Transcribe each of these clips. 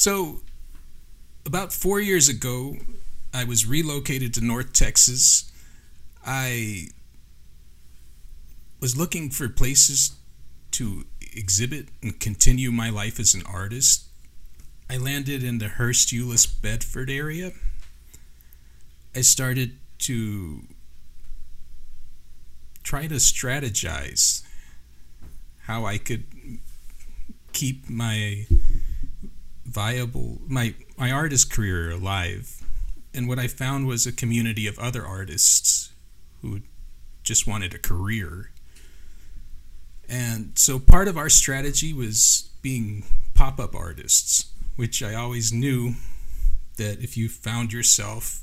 So, about four years ago, I was relocated to North Texas. I was looking for places to exhibit and continue my life as an artist. I landed in the Hurst Euless Bedford area. I started to try to strategize how I could keep my viable my my artist career alive. And what I found was a community of other artists who just wanted a career. And so part of our strategy was being pop-up artists, which I always knew that if you found yourself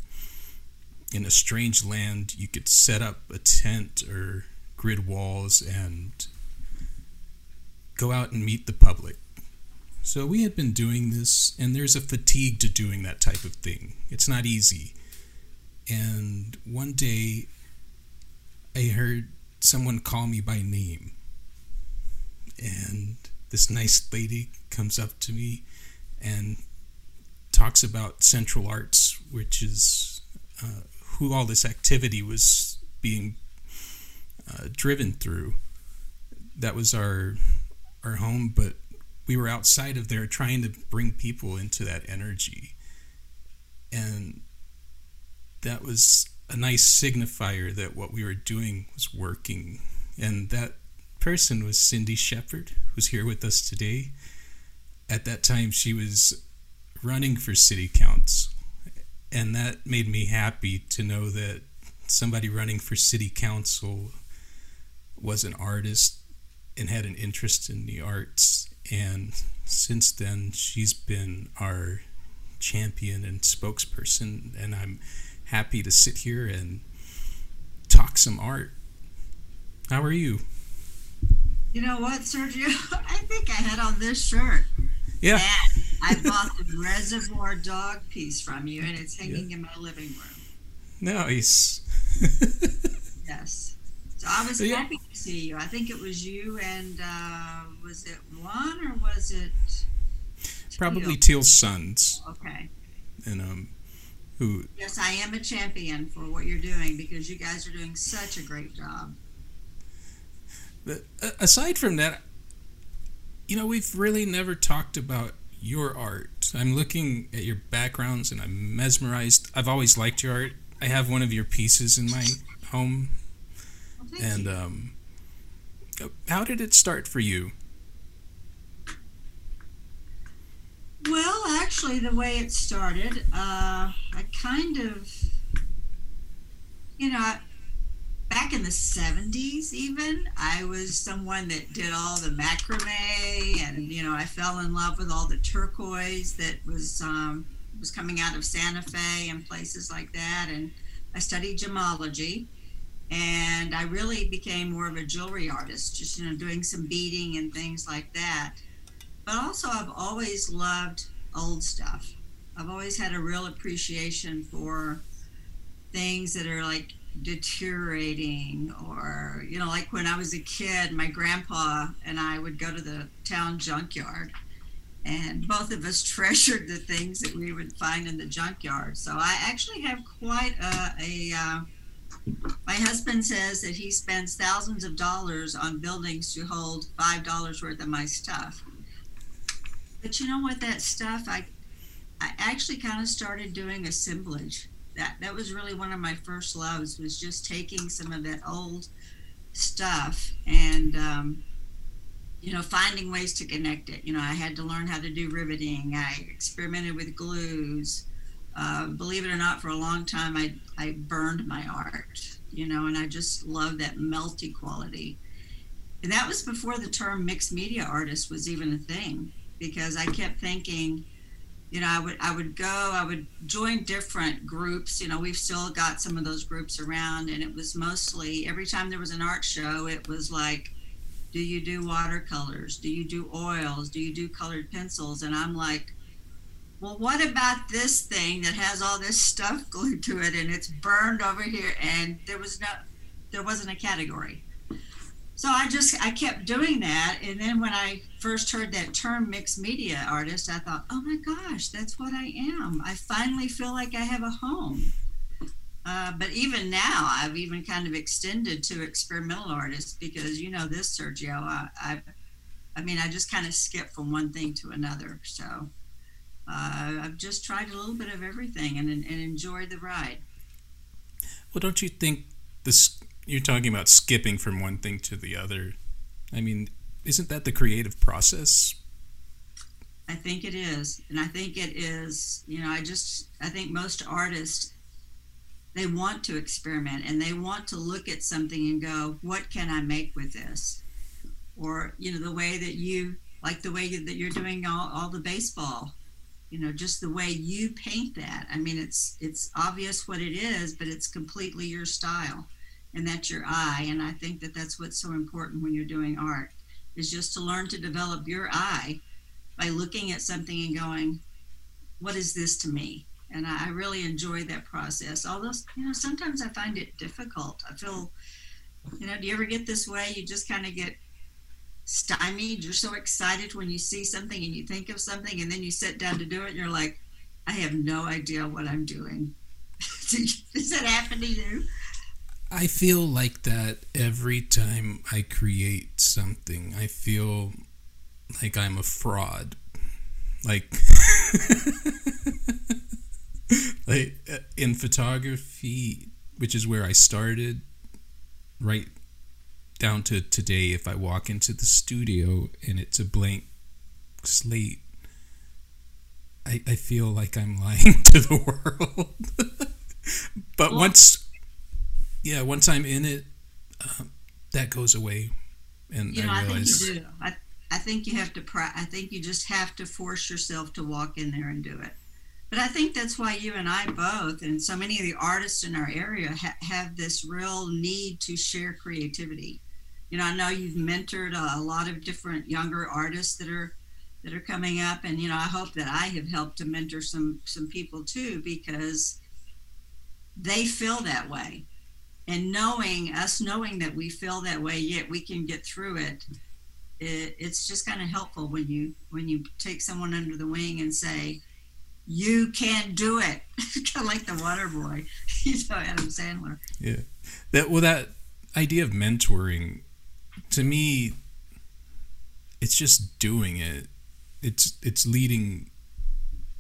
in a strange land, you could set up a tent or grid walls and go out and meet the public. So we had been doing this, and there's a fatigue to doing that type of thing. It's not easy. And one day, I heard someone call me by name. And this nice lady comes up to me and talks about Central Arts, which is uh, who all this activity was being uh, driven through. That was our our home, but we were outside of there trying to bring people into that energy, and that was a nice signifier that what we were doing was working. And that person was Cindy Shepard, who's here with us today. At that time, she was running for city council and that made me happy to know that somebody running for city council was an artist and had an interest in the arts and since then she's been our champion and spokesperson and i'm happy to sit here and talk some art how are you you know what sergio i think i had on this shirt yeah. I bought the Reservoir Dog piece from you, and it's hanging yeah. in my living room. Nice. yes. So I was yeah. happy to see you. I think it was you and uh, was it one or was it? Teal? Probably Teal's sons. Okay. And um, who? Yes, I am a champion for what you're doing because you guys are doing such a great job. But uh, aside from that, you know, we've really never talked about your art. I'm looking at your backgrounds and I'm mesmerized. I've always liked your art. I have one of your pieces in my home. And um, how did it start for you? Well, actually, the way it started, uh, I kind of, you know, back in the 70s even i was someone that did all the macrame and you know i fell in love with all the turquoise that was um, was coming out of santa fe and places like that. And i studied gemology and i really became more of a jewelry artist just you know doing some beading and things like that. But also i've always loved old stuff. I've always had a real appreciation for things that are like deteriorating or you know like when i was a kid my grandpa and i would go to the town junkyard and both of us treasured the things that we would find in the junkyard. So i actually have quite a, a uh, my husband says that he spends thousands of dollars on buildings to hold five dollars worth of my stuff. But you know what? That stuff i i actually kind of started doing assemblage. That that was really one of my first loves was just taking some of that old stuff and um, you know finding ways to connect it. You know i had to learn how to do riveting. I experimented with glues uh, believe it or not for a long time i i burned my art you know and i just love that melty quality and that was before the term mixed media artist was even a thing because i kept thinking you know, I would I would go, I would join different groups. You know, we've still got some of those groups around, and it was mostly every time there was an art show, it was like, do you do watercolors? Do you do oils? Do you do colored pencils? And I'm like, well, what about this thing that has all this stuff glued to it and it's burned over here? And there was no, there wasn't a category. so I just I kept doing that, and then when I first heard that term mixed media artist, I thought, oh my gosh, that's what I am. I finally feel like I have a home. Uh, but even now, I've even kind of extended to experimental artists because you know this, Sergio. I, I, I mean, I just kind of skip from one thing to another. So uh, I've just tried a little bit of everything and, and enjoyed the ride. Well, don't you think this? You're talking about skipping from one thing to the other. I mean, isn't that the creative process? I think it is, and I think it is. You know, I just I think most artists they want to experiment and they want to look at something and go, what can I make with this? Or, you know, the way that you, like the way that you're doing all, all the baseball, you know, just the way you paint that. I mean, it's, it's obvious what it is, but it's completely your style and that's your eye. And I think that that's what's so important when you're doing art is just to learn to develop your eye by looking at something and going, what is this to me? and I really enjoy that process. Although you know sometimes I find it difficult. I feel, you know, do you ever get this way? You just kind of get stymied. You're so excited when you see something and you think of something, and then you sit down to do it, and you're like, I have no idea what I'm doing. Does that happen to you? I feel like that every time I create something. I feel like I'm a fraud. Like like uh, in photography, which is where I started, right down to today, if I walk into the studio and it's a blank slate, I, I feel like I'm lying to the world. but well, once, yeah, once I'm in it, um, that goes away, and you know, I, realize. I think you do. I, I think you have to. I think you just have to force yourself to walk in there and do it. But I think that's why you and I both, and so many of the artists in our area, ha- have this real need to share creativity. You know, I know you've mentored a, a, lot of different younger artists that are that are coming up, and you know, I hope that I have helped to mentor some some people too because they feel that way, and knowing us knowing that we feel that way, yet we can get through it. it it's just kind of helpful when you when you take someone under the wing and say you can't do it. kind of like the water boy, you know, Adam Sandler. Yeah. That well that idea of mentoring to me it's just doing it. It's it's leading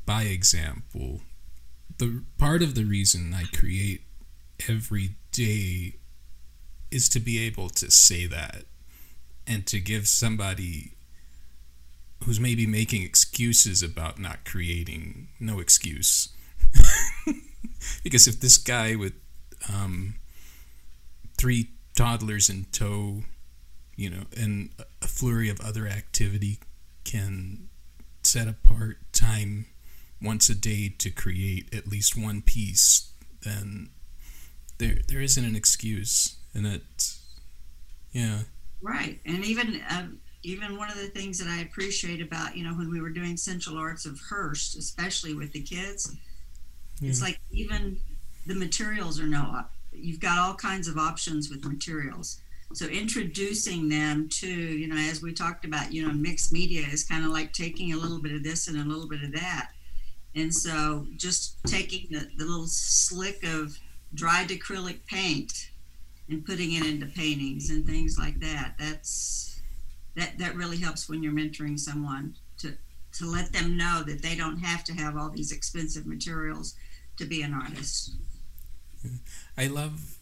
by example. The part of the reason I create every day is to be able to say that and to give somebody who's maybe making excuses about not creating no excuse because if this guy with um, three toddlers in tow you know and a flurry of other activity can set apart time once a day to create at least one piece then there there isn't an excuse and it yeah right and even uh, even one of the things that I appreciate about, you know, when we were doing Central Arts of Hurst, especially with the kids, yeah. it's like even the materials are no, you've got all kinds of options with materials. So introducing them to, you know, as we talked about, you know, mixed media is kind of like taking a little bit of this and a little bit of that. And so just taking the, the little slick of dried acrylic paint and putting it into paintings and things like that. That's that that really helps when you're mentoring someone to to let them know that they don't have to have all these expensive materials to be an artist. I love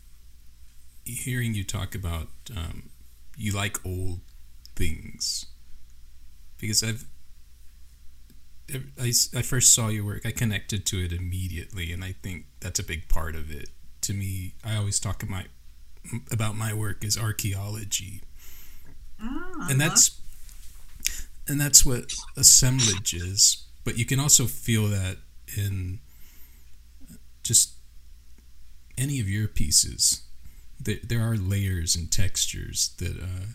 hearing you talk about um, you like old things because I've I, I first saw your work I connected to it immediately and I think that's a big part of it to me I always talk about my about my work as archaeology Oh, and that's and that's what assemblage is. But you can also feel that in just any of your pieces. There, there are layers and textures that uh,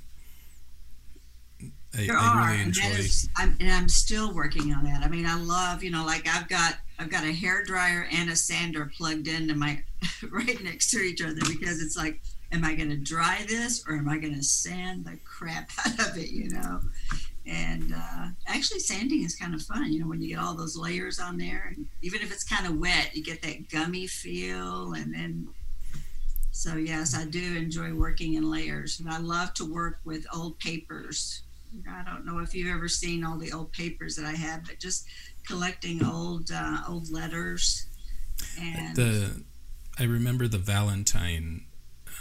I, there I are, enjoy. And, is, I'm, and I'm still working on that. I mean, I love, you know, like I've got I've got a hair dryer and a sander plugged into my right next to each other because it's like am I going to dry this or am I going to sand the crap out of it, you know? And uh, actually, sanding is kind of fun, you know, when you get all those layers on there. And even if it's kind of wet, you get that gummy feel. And then, so yes, I do enjoy working in layers. And I love to work with old papers. I don't know if you've ever seen all the old papers that I have, but just collecting old uh, old letters. And the I remember the Valentine,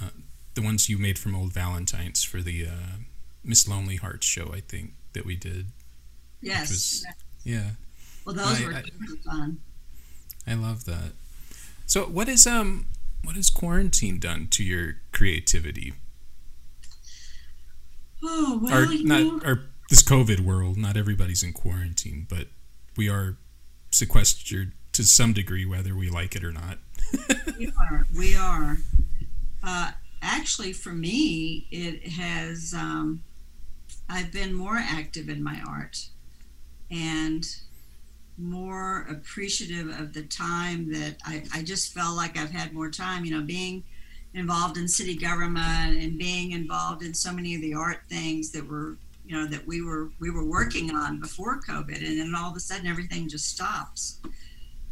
uh, the ones you made from old Valentines for the uh, Miss Lonely Hearts show. I think that we did. Yes. Was, yeah. Well, those I, were I, fun. I love that. So, what is um, what has quarantine done to your creativity? Oh well, or not, or this COVID world. Not everybody's in quarantine, but we are sequestered to some degree, whether we like it or not. we are. We are. Uh, actually, for me, it has. Um, I've been more active in my art, and more appreciative of the time that I, I just felt like I've had more time. You know, being involved in city government and being involved in so many of the art things that were you know that we were we were working on before covid and then all of a sudden everything just stops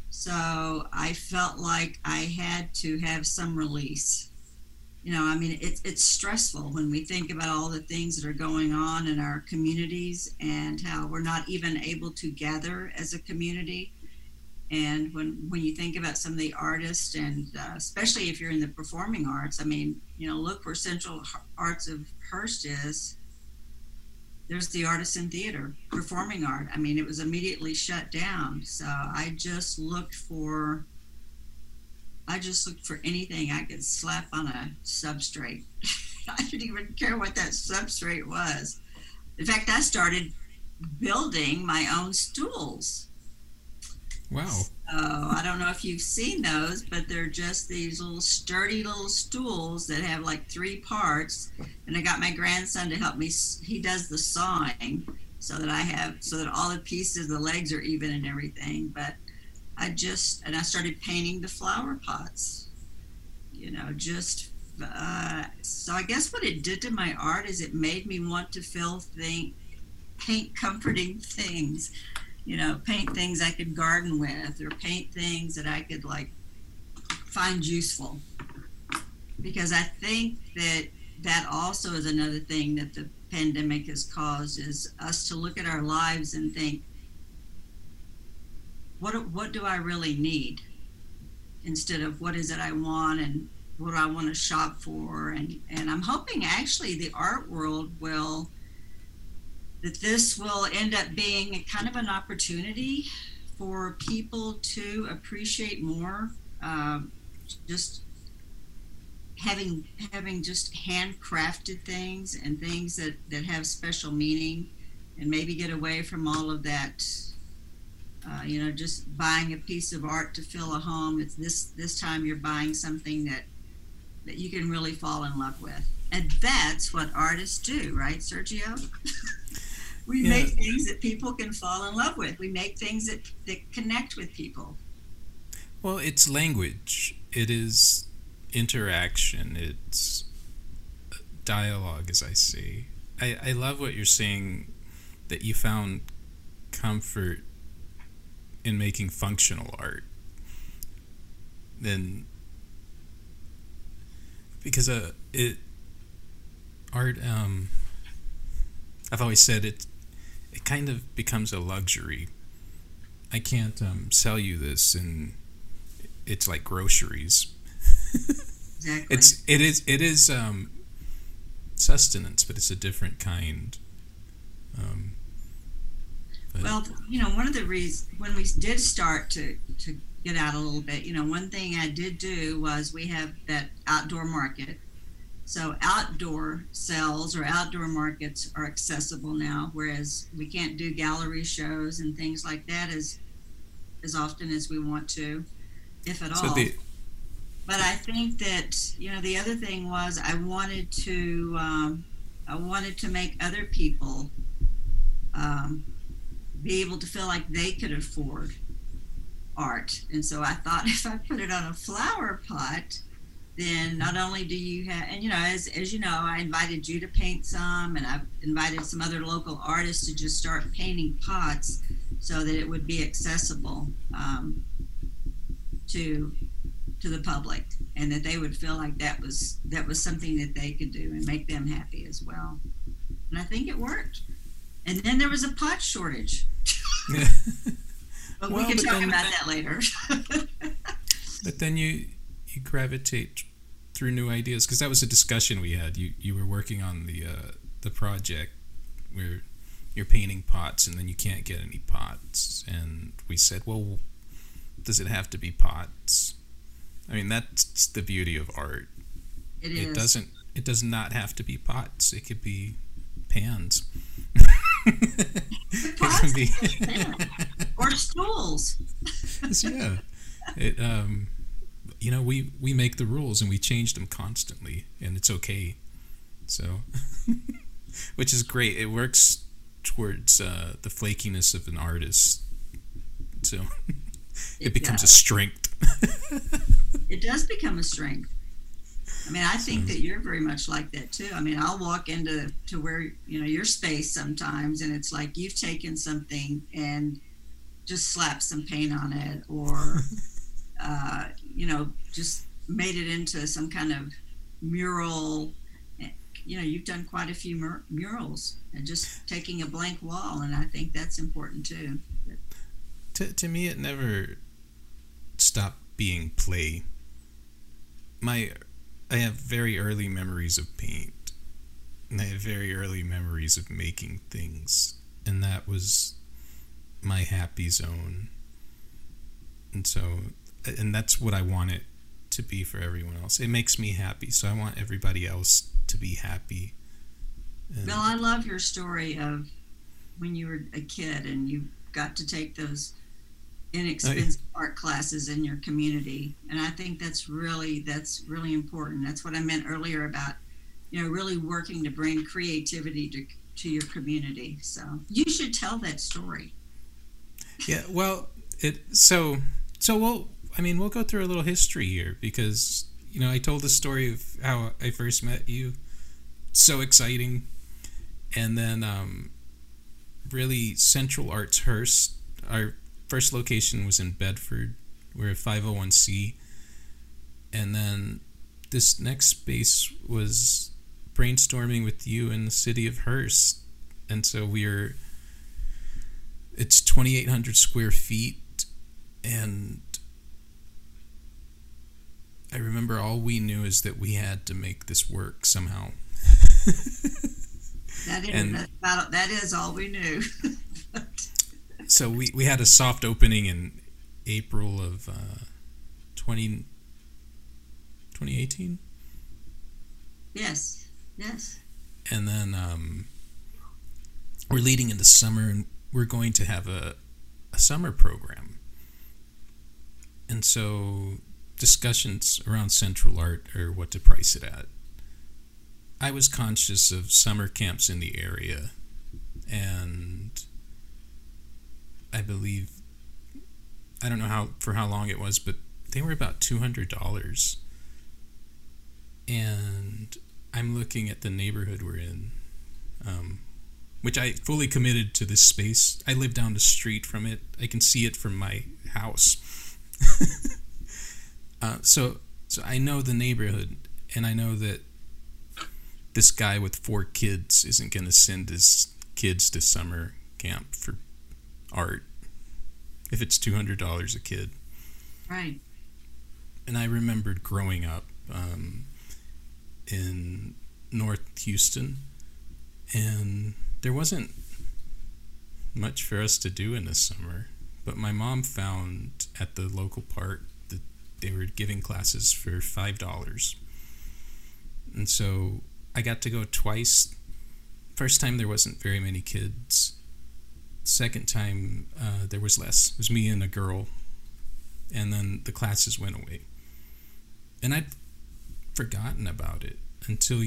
so i felt like i had to have some release you know i mean it's it's stressful when we think about all the things that are going on in our communities and how we're not even able to gather as a community. And when when you think about some of the artists and uh, especially if you're in the performing arts i mean you know look where central arts of hurst is. There's the artisan theater performing art. I mean it was immediately shut down. So i just looked for i just looked for anything i could slap on a substrate i didn't even care what that substrate was in fact i started building my own stools Wow. So I don't know if you've seen those, but they're just these little sturdy little stools that have like three parts. And I got my grandson to help me. He does the sawing so that I have, so that all the pieces, the legs are even and everything. But I just, and I started painting the flower pots, you know, just, uh, so I guess what it did to my art is it made me want to feel, think, paint comforting things you know, paint things I could garden with or paint things that I could like find useful. Because I think that that also is another thing that the pandemic has caused is us to look at our lives and think, what what do I really need? Instead of what is it I want and what do I want to shop for and and I'm hoping actually the art world will that this will end up being kind of an opportunity for people to appreciate more um, just having having just handcrafted things and things that that have special meaning and maybe get away from all of that uh, you know just buying a piece of art to fill a home it's this this time you're buying something that that you can really fall in love with and that's what artists do right sergio we yeah. make things that people can fall in love with. We make things that, that connect with people. Well, it's language. It is interaction. It's dialogue, as I see. I, I love what you're saying that you found comfort in making functional art. Then, because uh, it art um, I've always said it it kind of becomes a luxury. I can't um, sell you this, and it's like groceries. exactly. It's it is it is um, sustenance, but it's a different kind. Um, well, you know, one of the reasons when we did start to to get out a little bit, you know, one thing I did do was we have that outdoor market so outdoor sales or outdoor markets are accessible now, whereas we can't do gallery shows and things like that as as often as we want to, if at so all. The, but I think that you know the other thing was I wanted to um, I wanted to make other people um, be able to feel like they could afford art, and so I thought if I put it on a flower pot then not only do you have, and you know, as, as you know, I invited you to paint some, and I've invited some other local artists to just start painting pots so that it would be accessible um, to to the public, and that they would feel like that was that was something that they could do and make them happy as well. And I think it worked. And then there was a pot shortage. but well, we can talk then, about that later. but then you you gravitate through new ideas because that was a discussion we had. You you were working on the uh, the project where you're painting pots and then you can't get any pots, and we said, well, does it have to be pots? I mean, that's the beauty of art. It is. It doesn't. It does not have to be pots. It could be pans. be or stools. yeah. It um you know, we we make the rules and we change them constantly, and it's okay. So, which is great. It works towards uh, the flakiness of an artist. So, it, it becomes does. a strength. it does become a strength. I mean, I think that you're very much like that too. I mean, I'll walk into to where you know your space sometimes, and it's like you've taken something and just slapped some paint on it, or uh, you know, just made it into some kind of mural. You know, you've done quite a few mur- murals and just taking a blank wall, and I think that's important too. To, to me, it never stopped being play. My, I have very early memories of paint, and I have very early memories of making things, and that was my happy zone. And so and that's what I want it to be for everyone else. It makes me happy, so I want everybody else to be happy. And I love your story of when you were a kid and you got to take those inexpensive I, art classes in your community, and I think that's really that's really important. That's what I meant earlier about you know really working to bring creativity to to your community. So you should tell that story. Yeah, well, it so so we'll I mean, we'll go through a little history here because you know I told the story of how I first met you. So exciting, and then um, really Central Arts Hurst. Our first location was in Bedford. We're a 501c, and then this next space was brainstorming with you in the city of Hurst, and so we are. It's 2,800 square feet, and I remember all we knew is that we had to make this work somehow. that, is, and, that is all we knew. so we, we had a soft opening in April of uh, 20, 2018? Yes, yes. And then um, we're leading into summer and we're going to have a, a summer program. And so discussions around Central Art or what to price it at. I was conscious of summer camps in the area, and I believe I don't know how for how long it was, but they were about two hundred dollars. And I'm looking at the neighborhood we're in, um, which I fully committed to this space. I live down the street from it. I can see it from my house. Uh, so so I know the neighborhood, and I know that this guy with four kids isn't going to send his kids to summer camp for art if it's two hundred dollars a kid. Right. And I remembered growing up um, in North Houston, and there wasn't much for us to do in the summer. But my mom found at the local park that they were giving classes for five dollars, and so I got to go twice. First time there wasn't very many kids. Second time uh, there was less. It was me and a girl, and then the classes went away. And I'd forgotten about it until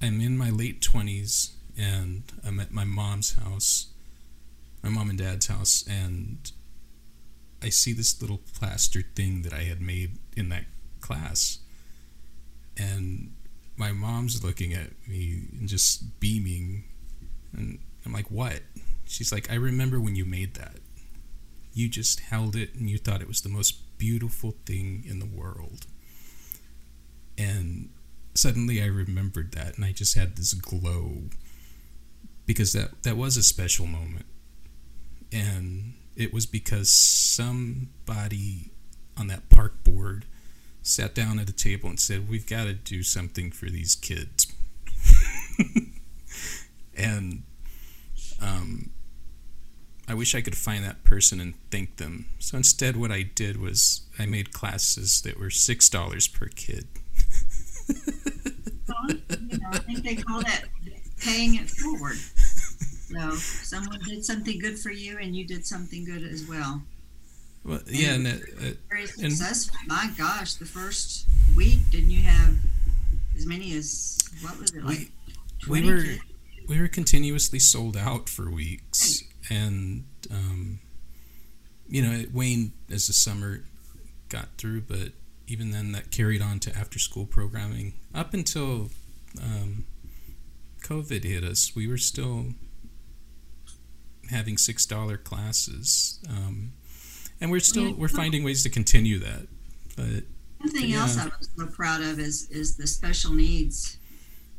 I'm in my late twenties and I'm at my mom's house, my mom and dad's house, and I see this little plaster thing that I had made in that class. and my mom's looking at me and just beaming, and I'm like, "What?" She's like, "I remember when you made that. You just held it and you thought it was the most beautiful thing in the world." And suddenly I remembered that, and I just had this glow because that that was a special moment, and it was because somebody on that park board sat down at a table and said, "We've got to do something for these kids," and um, I wish I could find that person and thank them. So instead, what I did was I made classes that were six dollars per kid. well, you know, I think they call that paying it forward. So someone did something good for you, and you did something good as well. Well, yeah, and, uh, very successful. And, My gosh, the first week, didn't you have as many as what was it like? We, we were kids? We were continuously sold out for weeks, and um, you know, it waned as the summer got through, but even then, that carried on to after school programming up until um, COVID hit us. We were still having six dollar classes. Um, and we're still we're finding ways to continue that. But something yeah. else I'm so proud of is is the special needs,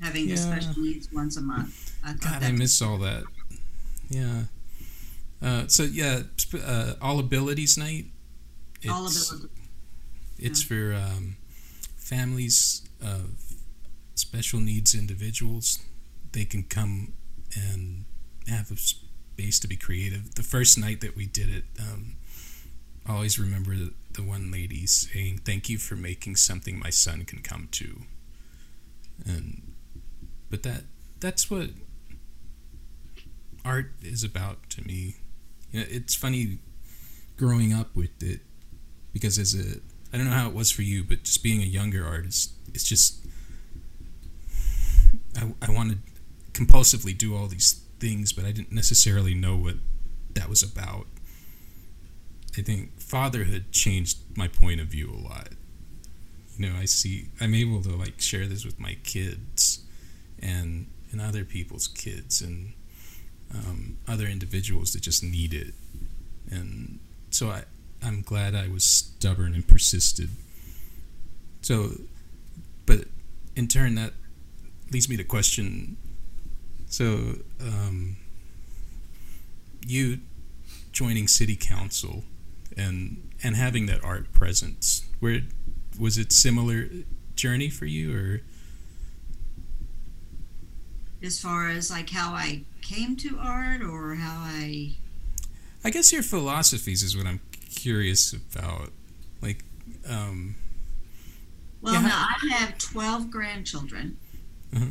having yeah. the special needs once a month. I God, I miss all that. Yeah. Uh, so yeah, uh, all abilities night. It's, all abilities. It's yeah. for um, families of special needs individuals. They can come and have a space to be creative. The first night that we did it, um, always remember the, the one lady saying, "Thank you for making something my son can come to." And but that that's what art is about to me. You know, it's funny growing up with it because as a I don't know how it was for you, but just being a younger artist, it's just I I wanted compulsively do all these things, but I didn't necessarily know what that was about. I think fatherhood changed my point of view a lot. You know, I see I'm able to like share this with my kids and and other people's kids and um, other individuals that just need it. And so I I'm glad I was stubborn and persisted. So, but in turn that leads me to question. So, um, you joining city council and and having that art presence. Where was it similar journey for you or as far as like how I came to art or how I I guess your philosophies is what I'm curious about. Like um well, yeah, now I have 12 grandchildren. Uh-huh.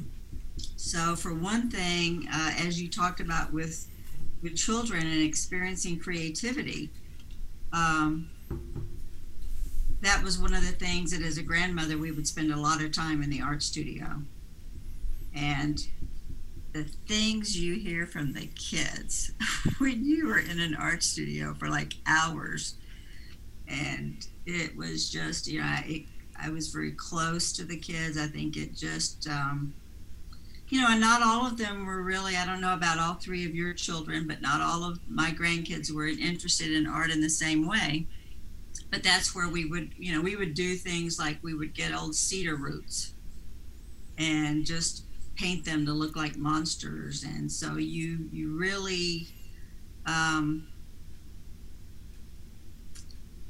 So, for one thing, uh, as you talked about with with children and experiencing creativity, um, that was one of the things that as a grandmother we would spend a lot of time in the art studio and the things you hear from the kids when you were in an art studio for like hours and it was just you know I, I was very close to the kids i think it just um, you know, and not all of them were really, I don't know about all three of your children, but not all of my grandkids were interested in art in the same way. But that's where we would, you know, we would do things like we would get old cedar roots and just paint them to look like monsters. And so you, you really, um,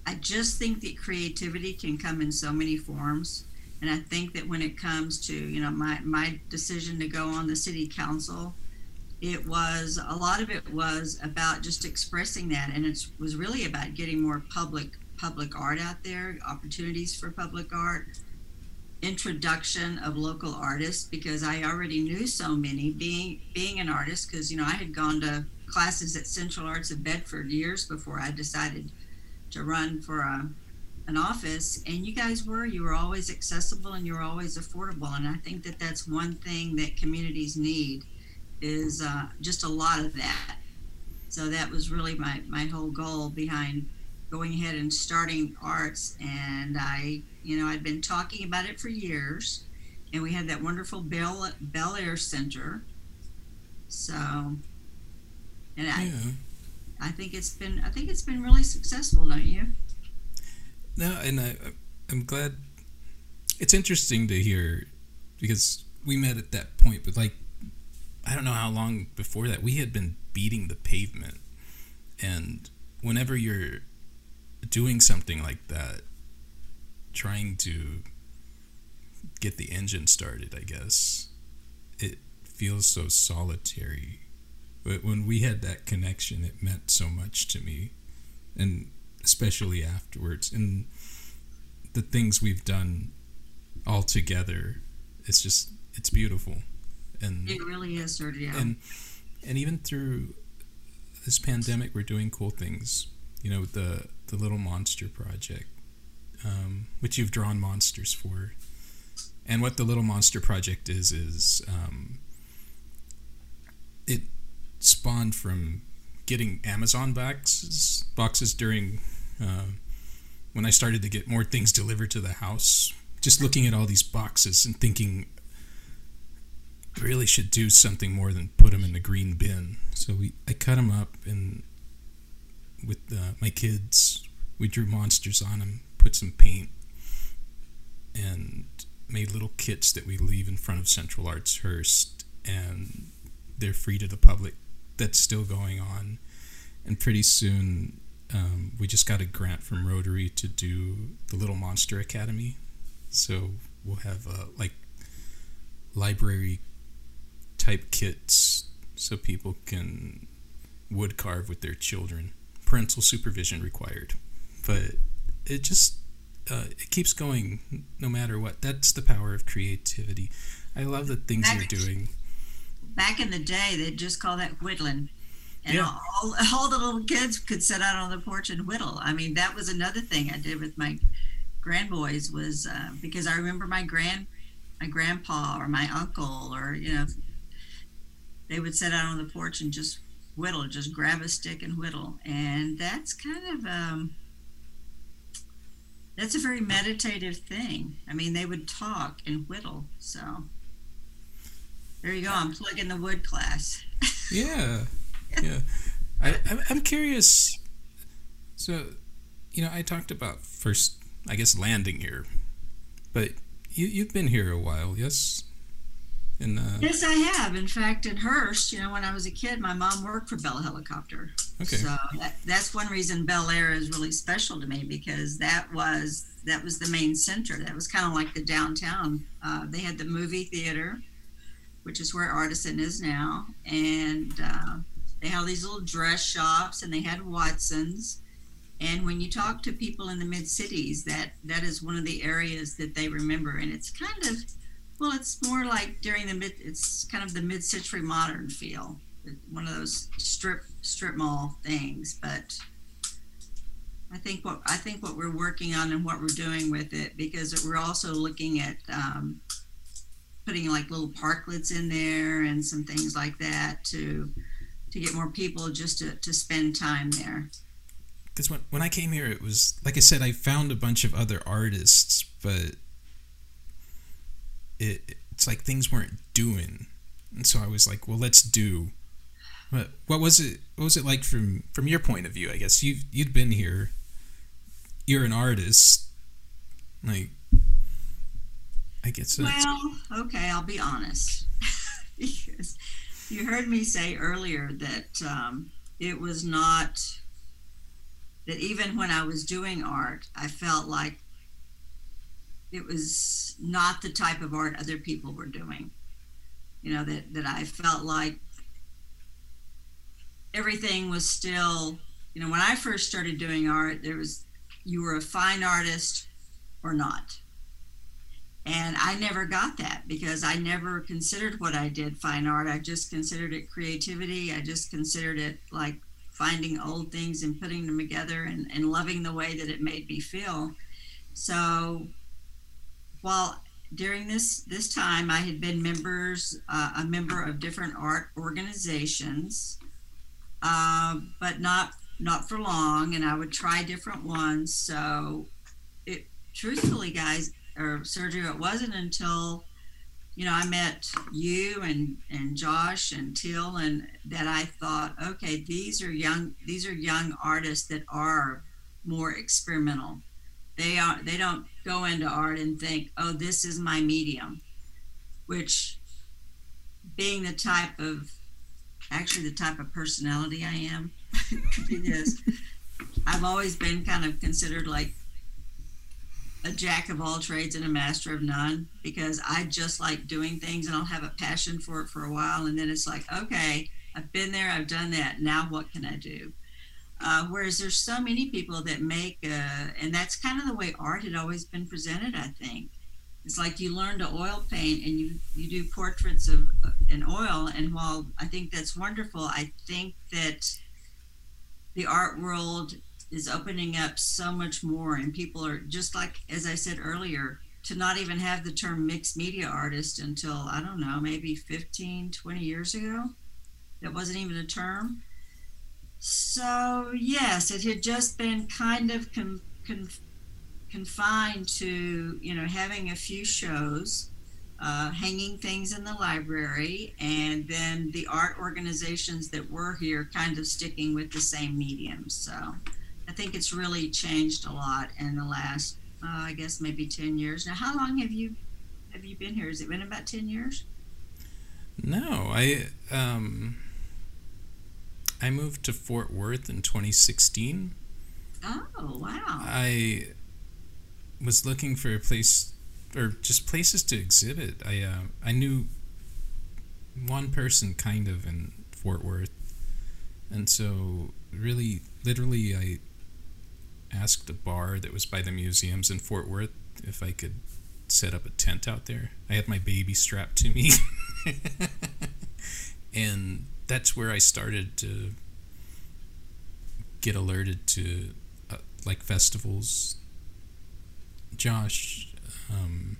I just think that creativity can come in so many forms and I think that when it comes to, you know, my, my decision to go on the city council, it was a lot of it was about just expressing that. And it was really about getting more public public art out there, opportunities for public art, introduction of local artists because I already knew so many being being an artist because you know I had gone to classes at Central Arts of Bedford years before I decided to run for a an office and you guys were you were always accessible and you were always affordable and i think that that's one thing that communities need is uh, just a lot of that. So that was really my my whole goal behind going ahead and starting arts. And I, you know, I'd been talking about it for years. And we had that wonderful Bel, Bel Air Center. So, and I, Yeah. I think it's been, I think it's been really successful, don't you? No, and I, I'm glad. It's interesting to hear because we met at that point, but like, I don't know how long before that we had been beating the pavement, and whenever you're doing something like that, trying to get the engine started, I guess it feels so solitary. But when we had that connection, it meant so much to me, and especially afterwards and the things we've done all together it's just it's beautiful and It really is, yeah. and and even through this pandemic we're doing cool things you know the the little monster project um, which you've drawn monsters for and what the little monster project is is um, it spawned from getting amazon boxes boxes during uh, when i started to get more things delivered to the house just looking at all these boxes and thinking I really should do something more than put them in the green bin. So we I cut them up and with uh, my kids we drew monsters on them, put some paint, and made little kits that we leave in front of Central Arts Hurst, and they're free to the public. That's still going on, and pretty soon. Um, we just got a grant from Rotary to do the Little Monster Academy, so we'll have uh, like library type kits so people can wood carve with their children. Parental supervision required, but it just uh, it keeps going no matter what. That's the power of creativity. I love the things you're doing. Back in the day, they'd just call that whittling. And Yeah. all, all the little kids could sit out on the porch and whittle. I mean, that was another thing I did with my grandboys was uh, because I remember my grand, my grandpa or my uncle or you know, they would sit out on the porch and just whittle, just grab a stick and whittle, and that's kind of um, that's a very meditative thing. I mean, they would talk and whittle, so there you go. I'm plugging the wood class. Yeah, yeah. I, I'm, curious. So, you know, I talked about first, I guess, landing here, but you you've been here a while, yes? And uh, Yes, I have. In fact, in Hurst, you know, when I was a kid, my mom worked for Bell Helicopter. okay, So that, that's one reason Bel Air is really special to me because that was that was the main center. That was kind of like the downtown. Uh, they had the movie theater, which is where Artisan is now, and uh, they had these little dress shops, and they had Watsons. And when you talk to people in the mid cities, that that is one of the areas that they remember, and it's kind of well, it's more like during the mid. It's kind of the mid-century modern feel one of those strip strip mall things but i think what i think what we're working on and what we're doing with it because we're also looking at um, putting like little parklets in there and some things like that to to get more people just to, to spend time there because when when I came here, it was like I said, I found a bunch of other artists, but it it's like things weren't doing, and so I was like, well, let's do. What what was it? What was it like from from your point of view? I guess you you'd been here. You're an artist, like. I guess well okay i'll be honest because you heard me say earlier that um, it was not that even when i was doing art i felt like it was not the type of art other people were doing you know that that i felt like everything was still you know when i first started doing art there was you were a fine artist or not and I never got that because I never considered what I did fine art. I just considered it creativity. I just considered it like finding old things and putting them together and, and loving the way that it made me feel. So while during this this time I had been members uh, a member of different art organizations, uh, but not not for long, and I would try different ones. So, it truthfully, guys, or Sergio, it wasn't until you know I met you and and Josh and Till, and that I thought, okay, these are young these are young artists that are more experimental. They are they don't go into art and think, oh, this is my medium, which being the type of actually the type of personality I am, is. I've always been kind of considered like a jack of all trades and a master of none because I just like doing things and I'll have a passion for it for a while and then it's like, okay, I've been there, I've done that. Now what can I do? Uh, whereas there's so many people that make, uh, and that's kind of the way art had always been presented. I think it's like you learn to oil paint and you you do portraits of uh, in oil. And while I think that's wonderful, I think that the art world is opening up so much more, and people are just like as I said earlier, to not even have the term mixed media artist until I don't know, maybe 15, 20 years ago. That wasn't even a term so, yes, it had just been kind of con- con- confined to, you know, having a few shows, uh, hanging things in the library, and then the art organizations that were here kind of sticking with the same mediums. So, I think it's really changed a lot in the last, uh, I guess, maybe 10 years. Now, how long have you have you been here? Has it been about 10 years? No, I um I moved to Fort Worth in 2016. Oh, wow. I was looking for a place or just places to exhibit. I uh, I knew one person kind of in Fort Worth. And so really literally I asked a bar that was by the museums in Fort Worth if I could set up a tent out there. I had my baby strapped to me. and that's where I started to get alerted to uh, like festivals. Josh, um,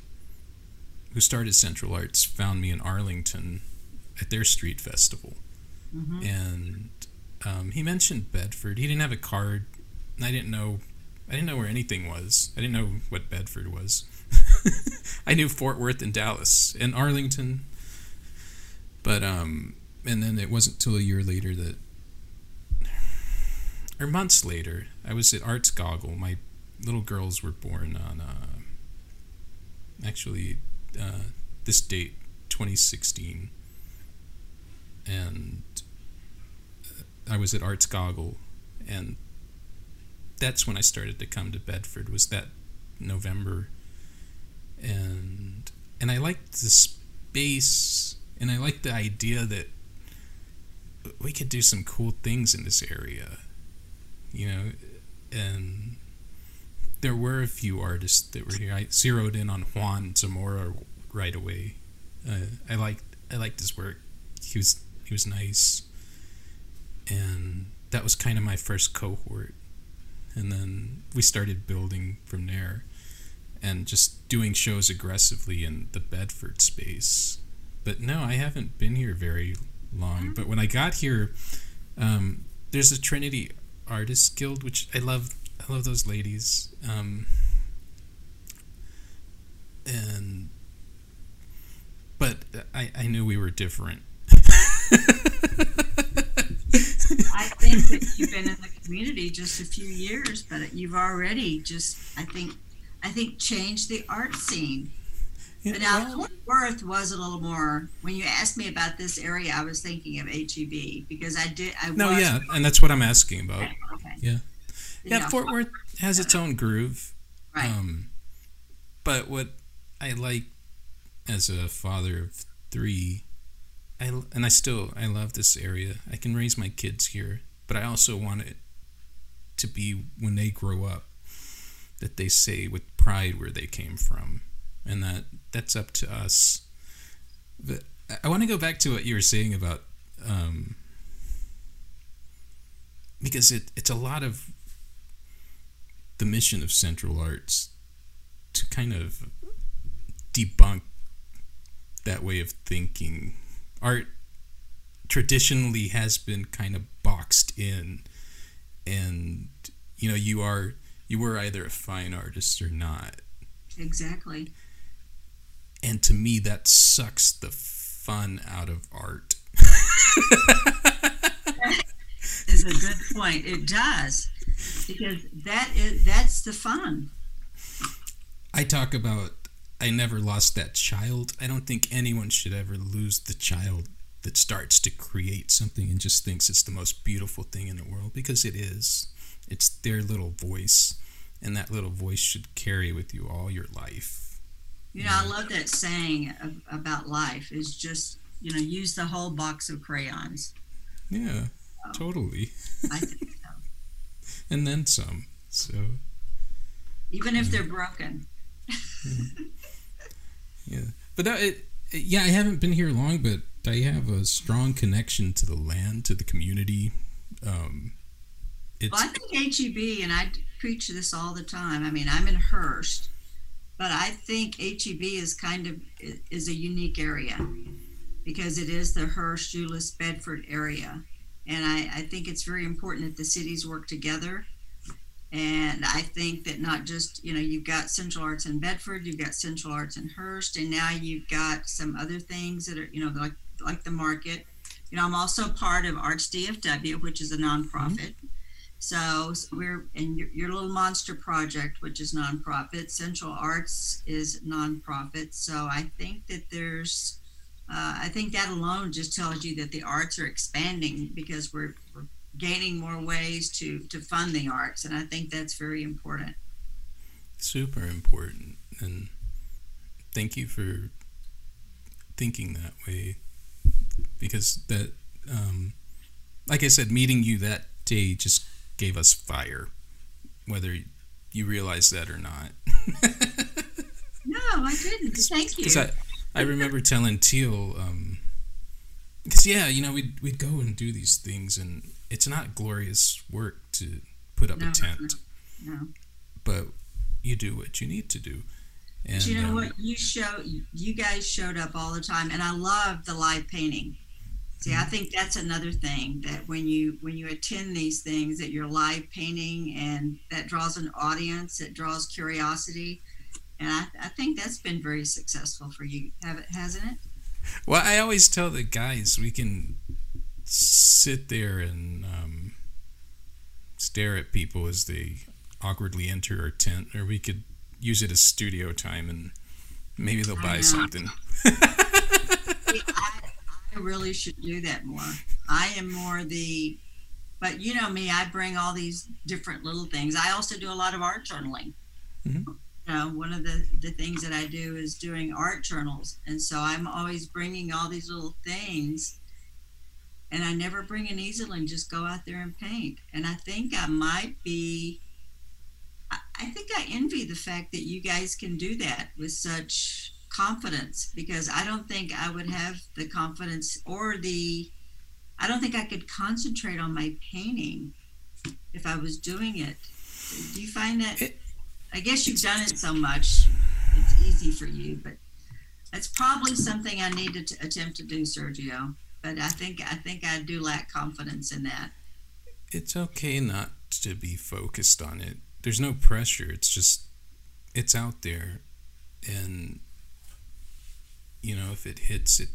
who started Central Arts, found me in Arlington at their street festival, mm-hmm. and um, he mentioned Bedford. He didn't have a card. I didn't know. I didn't know where anything was. I didn't know what Bedford was. I knew Fort Worth and Dallas and Arlington, but um, and then it wasn't till a year later that, or months later, I was at Arts Goggle. My little girls were born on, uh, actually, uh, this date, 2016. And I was at Arts Goggle, and that's when I started to come to Bedford. Was that November, and and I liked the space, and I liked the idea that we could do some cool things in this area, you know, and there were a few artists that were here. I zeroed in on Juan Zamora right away. Uh, I liked I liked his work. He was he was nice, and that was kind of my first cohort. And then we started building from there, and just doing shows aggressively in the Bedford space. But no, I haven't been here very long. But when I got here, um, there's a Trinity Artists Guild, which I love. I love those ladies. Um, and but I, I knew we were different. I think that you've been in the community just a few years, but you've already just I think I think changed the art scene. Yeah, but now well, Fort Worth was a little more. When you asked me about this area, I was thinking of HEB because I did. I no, yeah, and that's what I'm asking about. Okay. Yeah, yeah. yeah Fort Worth has its own groove. Right. Um, but what I like as a father of three, I and I still I love this area. I can raise my kids here, but I also want it to be when they grow up that they say with pride where they came from and that that's up to us. But I want to go back to what you were saying about um, because it, it's a lot of the mission of Central Arts to kind of debunk that way of thinking. Art traditionally has been kind of boxed in and you know you are you were either a fine artist or not Exactly. And to me that sucks the fun out of art Is a good point. It does because that is that's the fun. i talk about i never lost that child i don't think anyone should ever lose the child that starts to create something and just thinks it's the most beautiful thing in the world because it is it's their little voice and that little voice should carry with you all your life You know, I love that saying of, about life is just you know use the whole box of crayons. yeah totally I think so. and then some so Even if they're broken. Yeah, but that, it, it- yeah, I haven't been here long, but I have a strong connection to the land, to the community. Um, it's Well, I think HEB, and I preach this all the time. I mean, I'm in Hurst, but I think HEB is kind of is a unique area because it is the Hurst, Euless, Bedford area, and I, I think it's very important that the cities work together. And I think that not just you know you've got Central Arts in Bedford, you've got Central Arts in Hurst, and now you've got some other things that are you know like like the market. You know, I'm also part of Arts DFW, which is a nonprofit. Mm-hmm. So we're in your, your little monster project, which is nonprofit. Central Arts is nonprofit. So I think that there's, uh, I think that alone just tells you that the arts are expanding because we're, we're gaining more ways to to fund the arts, and I think that's very important. super important, and thank you for thinking that way, because that, um, like I said, meeting you that day just gave us fire, whether you realize that or not. No, I didn't. Thank you. Because I, I remember telling Teal, because yeah, you know, we'd we'd go and do these things, and it's not glorious work to put up No, a tent, no. but you do what you need to do. And But you know um, what? You show you guys showed up all the time, and I love the live painting. See, I think that's another thing that when you when you attend these things, that you're live painting, and that draws an audience, it draws curiosity, and I, I think that's been very successful for you, have it, hasn't it? Well, I always tell the guys we can sit there and um, stare at people as they awkwardly enter our tent, or we could use it as studio time, and maybe they'll buy something. I, really should do that more. I am more the, but you know me, I bring all these different little things. I also do a lot of art journaling. Mhm. You know, one of the, the things that I do is doing art journals. And so I'm always bringing all these little things. And I never bring an easel and just go out there and paint. And I think I might be, I, I think I envy the fact that you guys can do that with such confidence because I don't think I would have the confidence or the I don't think I could concentrate on my painting if I was doing it. Do you find that It- I guess you've done it so much it's easy for you, but that's probably something I need to t- attempt to do, Sergio. But I think I think I do lack confidence in that. it's okay not to be focused on it. There's no pressure. It's just it's out there and you know, if it hits it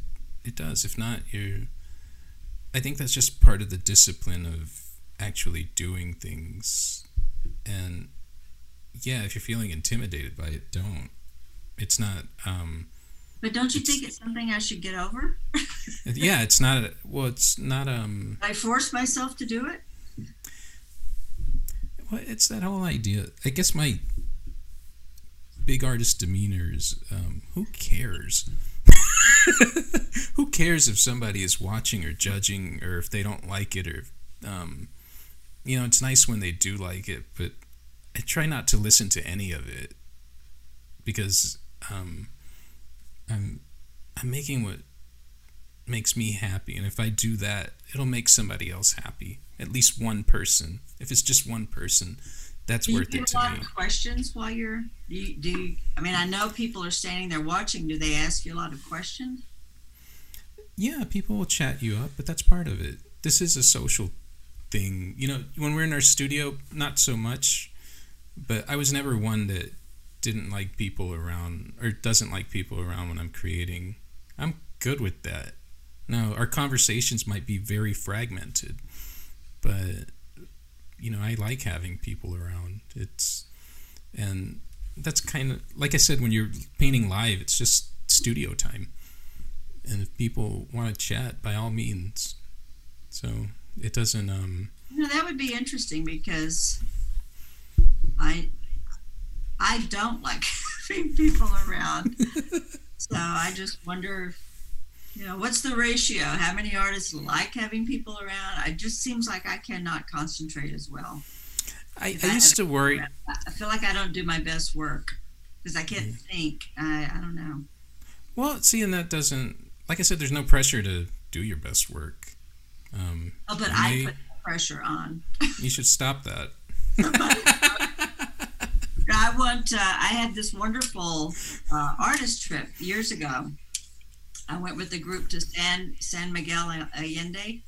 it does. If not, you're I think that's just part of the discipline of actually doing things. And yeah, if you're feeling intimidated by it, don't. It's not um But don't you It's- think it's something I should get over? yeah, it's not a, well, it's not um I force myself to do it? Well, it's that whole idea. I guess my big artist demeanor is um, who cares? who cares if somebody is watching or judging or if they don't like it or, um, you know, it's nice when they do like it, but I try not to listen to any of it because um, I'm I'm making what makes me happy, and if I do that, it'll make somebody else happy. At least one person. If it's just one person, that's Do you worth it a to lot me. of questions while you're do you, do you, I mean I know people are standing there watching. Do they ask you a lot of questions? Yeah, people will chat you up, but that's part of it. This is a social thing. You know, when we're in our studio, not so much, but I was never one that didn't like people around or doesn't like people around when I'm creating. I'm good with that. Now, our conversations might be very fragmented, but you know, I like having people around. It's and that's kind of like I said when you're painting live, it's just studio time. And if people want to chat, by all means. So it doesn't um you know that would be interesting because I I don't like having people around. so I just wonder you know what's the ratio? How many artists like having people around? It just seems like i cannot concentrate as well. I, I used to worry i feel like i don't do my best work because i can't think. I, I don't know. Well see and that doesn't like i said there's no pressure to do your best work. Um, oh but i put pressure on. You should stop that. I want. Uh, I had this wonderful uh, artist trip years ago, I went with the group to San San Miguel Allende,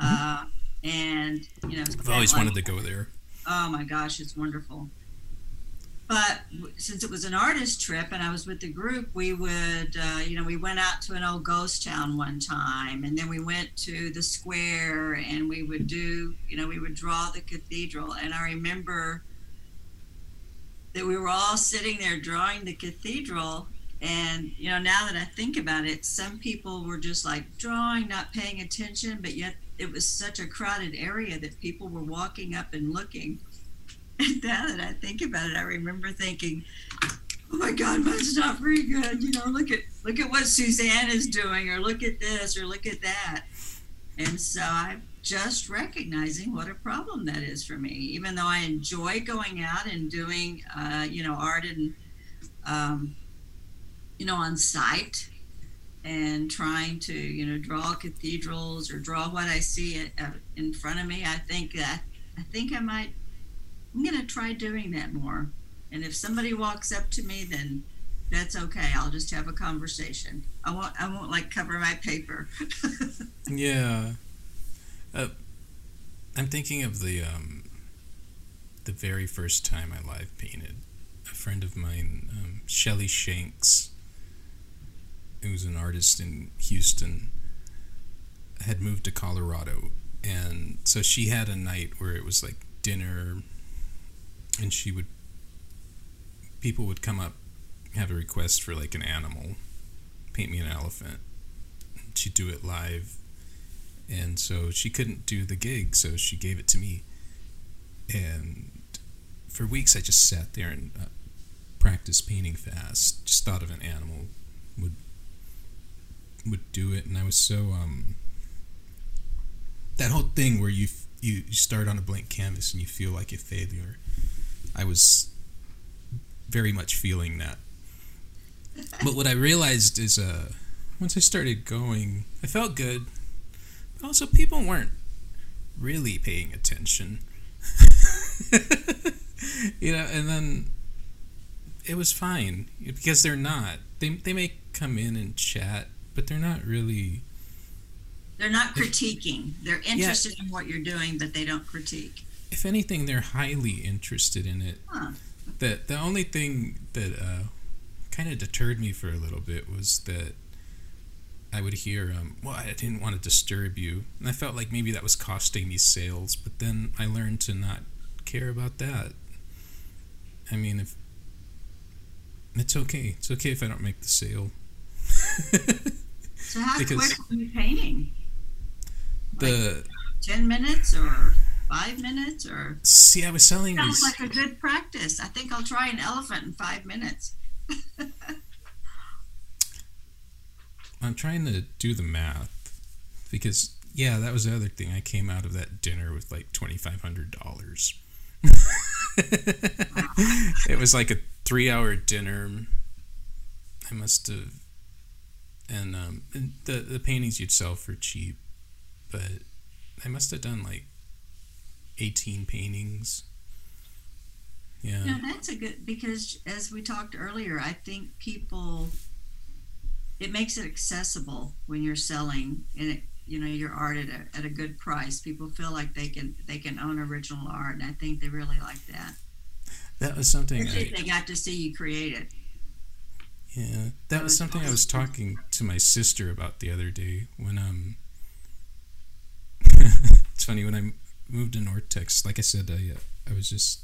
uh, and you know, I've always like, wanted to go there. Oh my gosh, it's wonderful. But since it was an artist trip and I was with the group, we would, uh, you know, we went out to an old ghost town one time, and then we went to the square, and we would do, you know, we would draw the cathedral. And I remember that we were all sitting there drawing the cathedral and, you know, now that I think about it, some people were just like drawing, not paying attention, but yet it was such a crowded area that people were walking up and looking. And now that I think about it, I remember thinking, oh my God, mine's not very good. You know, look at look at what Suzanne is doing, or look at this, or look at that. And so I'm just recognizing what a problem that is for me. Even though I enjoy going out and doing, uh, you know, art and um, you know, on site and trying to, you know, draw cathedrals or draw what I see in front of me. I think that I think I might. I'm gonna try doing that more. And if somebody walks up to me, then that's okay. I'll just have a conversation. I won't. I won't like cover my paper. yeah. Uh, I'm thinking of the um, the very first time I live painted. A friend of mine, um, Shelly Shanks, who's an artist in Houston, had moved to Colorado. And so she had a night where it was like dinner, and she would, people would come up, have a request for like an animal, paint me an elephant. She'd do it live. And so she couldn't do the gig, so she gave it to me. And for weeks, I just sat there and uh, practiced painting fast. Just thought of an animal, would would do it, and I was so um, that whole thing where you you you start on a blank canvas and you feel like a failure. I was very much feeling that. but what I realized is, uh, once I started going, I felt good. But also, people weren't really paying attention. you know, and then it was fine because they're not. They they may come in and chat but they're not really. They're not critiquing. They're interested yeah, in what you're doing, but they don't critique. If anything, they're highly interested in it. Huh. The the only thing that uh, kind of deterred me for a little bit was that I would hear, um, "Well, I didn't want to disturb you," and I felt like maybe that was costing me sales. But then I learned to not care about that. I mean, if it's okay, it's okay if I don't make the sale. So how because quick are you painting? The like ten minutes or five minutes or see, I was selling sounds these... like a good practice. I think I'll try an elephant in five minutes. I'm trying to do the math because yeah, that was the other thing. I came out of that dinner with like twenty five hundred dollars. it was like a three hour dinner. I must have and um, the the paintings you'd sell for cheap, but I must have done like eighteen paintings. Yeah. No, that's a good because as we talked earlier, I think people it makes it accessible when you're selling, and it you know your art at a, at a good price. People feel like they can they can own original art, and I think they really like that. That was something I, they got to see you create it. Yeah, that was something I was talking to my sister about the other day when um it's funny when I moved to Nortex, like I said, I uh, I was just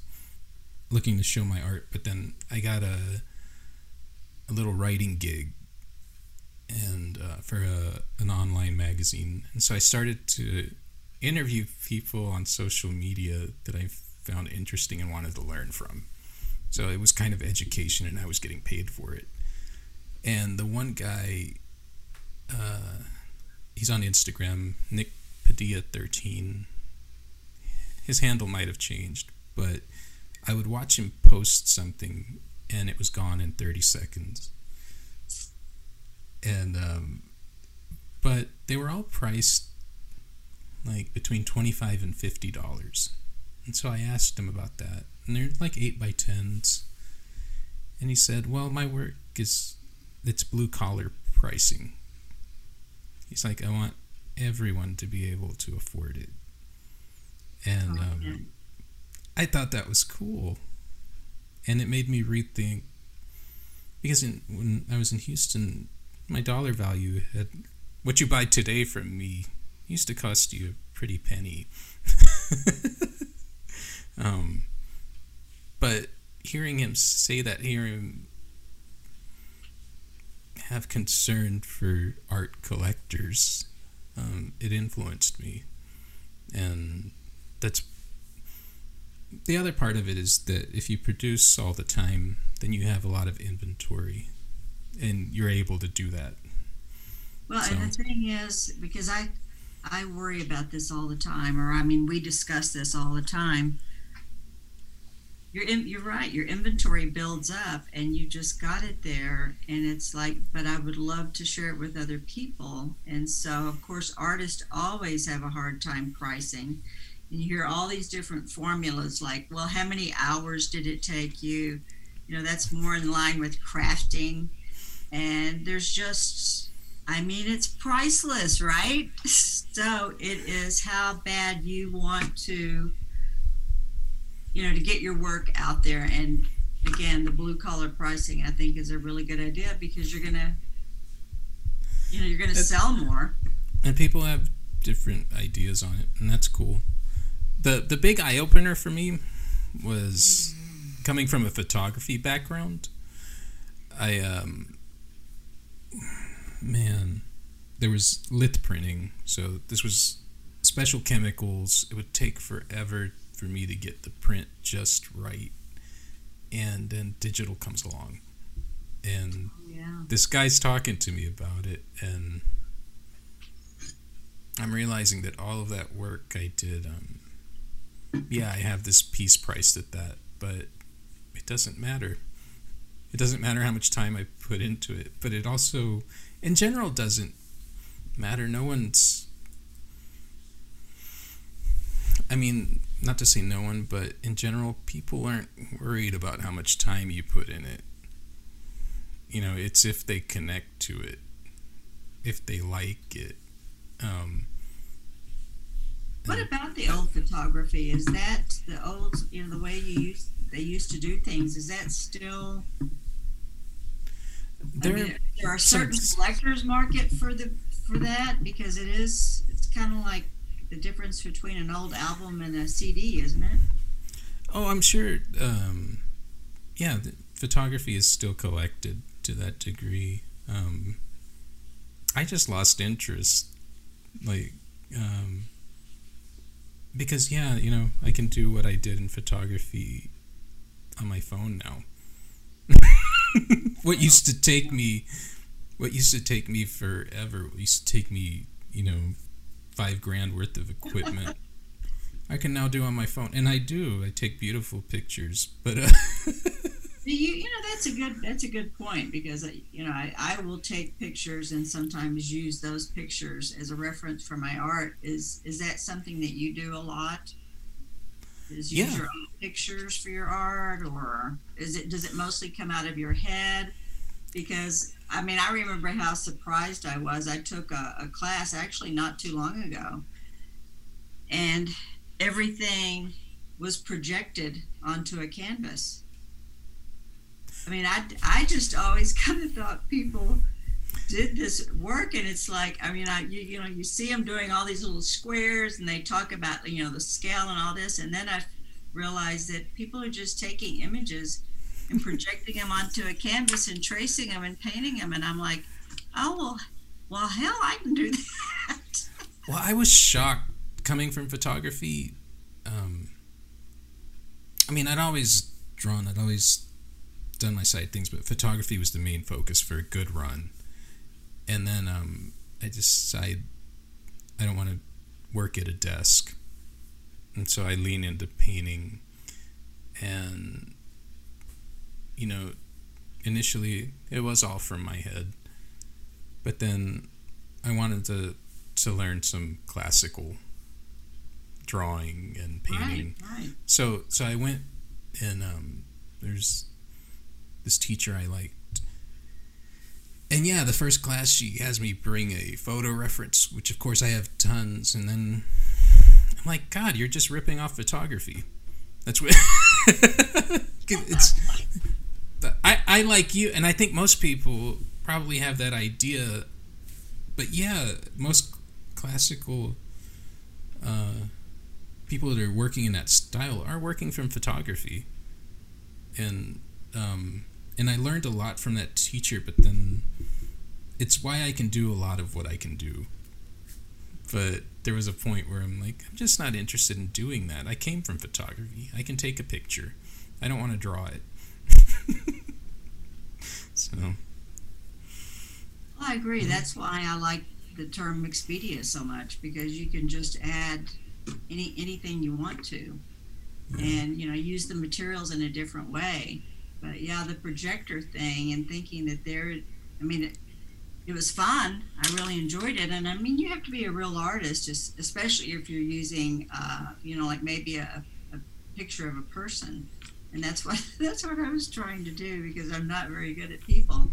looking to show my art, but then I got a a little writing gig and uh, for a, an online magazine, and so I started to interview people on social media that I found interesting and wanted to learn from. So it was kind of education, and I was getting paid for it. And the one guy, uh, he's on Instagram, Nick Padilla thirteen. His handle might have changed, but I would watch him post something, and it was gone in thirty seconds. And um, but they were all priced like between twenty five and fifty dollars. And so I asked him about that, and they're like eight by tens. And he said, "Well, my work is it's blue collar pricing." He's like, "I want everyone to be able to afford it," and Oh, um, I thought that was cool, and it made me rethink because in, when I was in Houston, my dollar value had what you buy today from me used to cost you a pretty penny. um, but hearing him say that, hearing him have concern for art collectors, um, it influenced me, and that's the other part of it is that if you produce all the time, then you have a lot of inventory, and you're able to do that. Well, and the thing is, because I, I worry about this all the time, or I mean, we discuss this all the time. You're in, you're right. Your inventory builds up, and you just got it there, and it's like, but I would love to share it with other people, and so of course, artists always have a hard time pricing. And you hear all these different formulas, like, well, how many hours did it take you? You know, that's more in line with crafting, and there's just I mean, it's priceless, right? So it is how bad you want to, you know, to get your work out there. And again, the blue collar pricing, I think, is a really good idea because you're gonna, you know, you're gonna sell more. and people have different ideas on it, and that's cool. the The big eye opener for me was coming from a photography background. I um, man, there was lith printing, so this was special chemicals. It would take forever for me to get the print just right, and then digital comes along, and Yeah. this guy's talking to me about it and i'm realizing that all of that work i did um, yeah i have this piece priced at that but it doesn't matter. It doesn't matter how much time i put into it but it also in general doesn't matter. No one's i mean not to say no one but in general people aren't worried about how much time you put in it you know it's if they connect to it if they like it um What about the old photography? Is that the old, you know, the way you used they used to do things? Is that still? I there mean, there are certain collectors market for the for that because it is it's kind of like the difference between an old album and a CD, isn't it? oh i'm sure um yeah photography is still collected to that degree um i just lost interest like um because yeah you know i can do what i did in photography on my phone now what used to take me what used to take me forever used to take me you know five grand worth of equipment i can now do on my phone and i do i take beautiful pictures but uh, You you know that's a good that's a good point because I, you know I, I will take pictures and sometimes use those pictures as a reference for my art. Is is that something that you do a lot? Is use Yeah. your own pictures for your art, or is it does it mostly come out of your head? because I mean, I remember how surprised I was. I took a, a class actually not too long ago, and everything was projected onto a canvas. I mean, I, I just always kind of thought people did this work and it's like i mean i you, you know you see them doing all these little squares and they talk about you know the scale and all this and then i realized that people are just taking images and projecting them onto a canvas and tracing them and painting them and i'm like oh well well hell i can do that. Well i was shocked coming from photography um, i mean i'd always drawn i'd always done my side things but photography was the main focus for a good run. And then um, I decide I don't want to work at a desk, and so I lean into painting, and you know, initially it was all from my head, but then I wanted to to learn some classical drawing and painting. Right, right. So so I went and um, there's this teacher I like and yeah, the first class she has me bring a photo reference, which of course I have tons, and then I'm like, God, you're just ripping off photography. That's what it's. I I like you, and I think most people probably have that idea, but yeah, most classical uh, people that are working in that style are working from photography, and um, and I learned a lot from that teacher. But then it's why I can do a lot of what I can do. But there was a point where I'm like, I'm just not interested in doing that. I came from photography. I can take a picture. I don't want to draw it. so. I agree. That's why I like the term mixed media so much because you can just add any anything you want to, and you know use the materials in a different way but yeah, the projector thing and thinking that there, I mean, it, it was fun. I really enjoyed it. And I mean, you have to be a real artist, just, especially if you're using, uh, you know, like maybe a, a picture of a person. And that's what that's what I was trying to do because I'm not very good at people.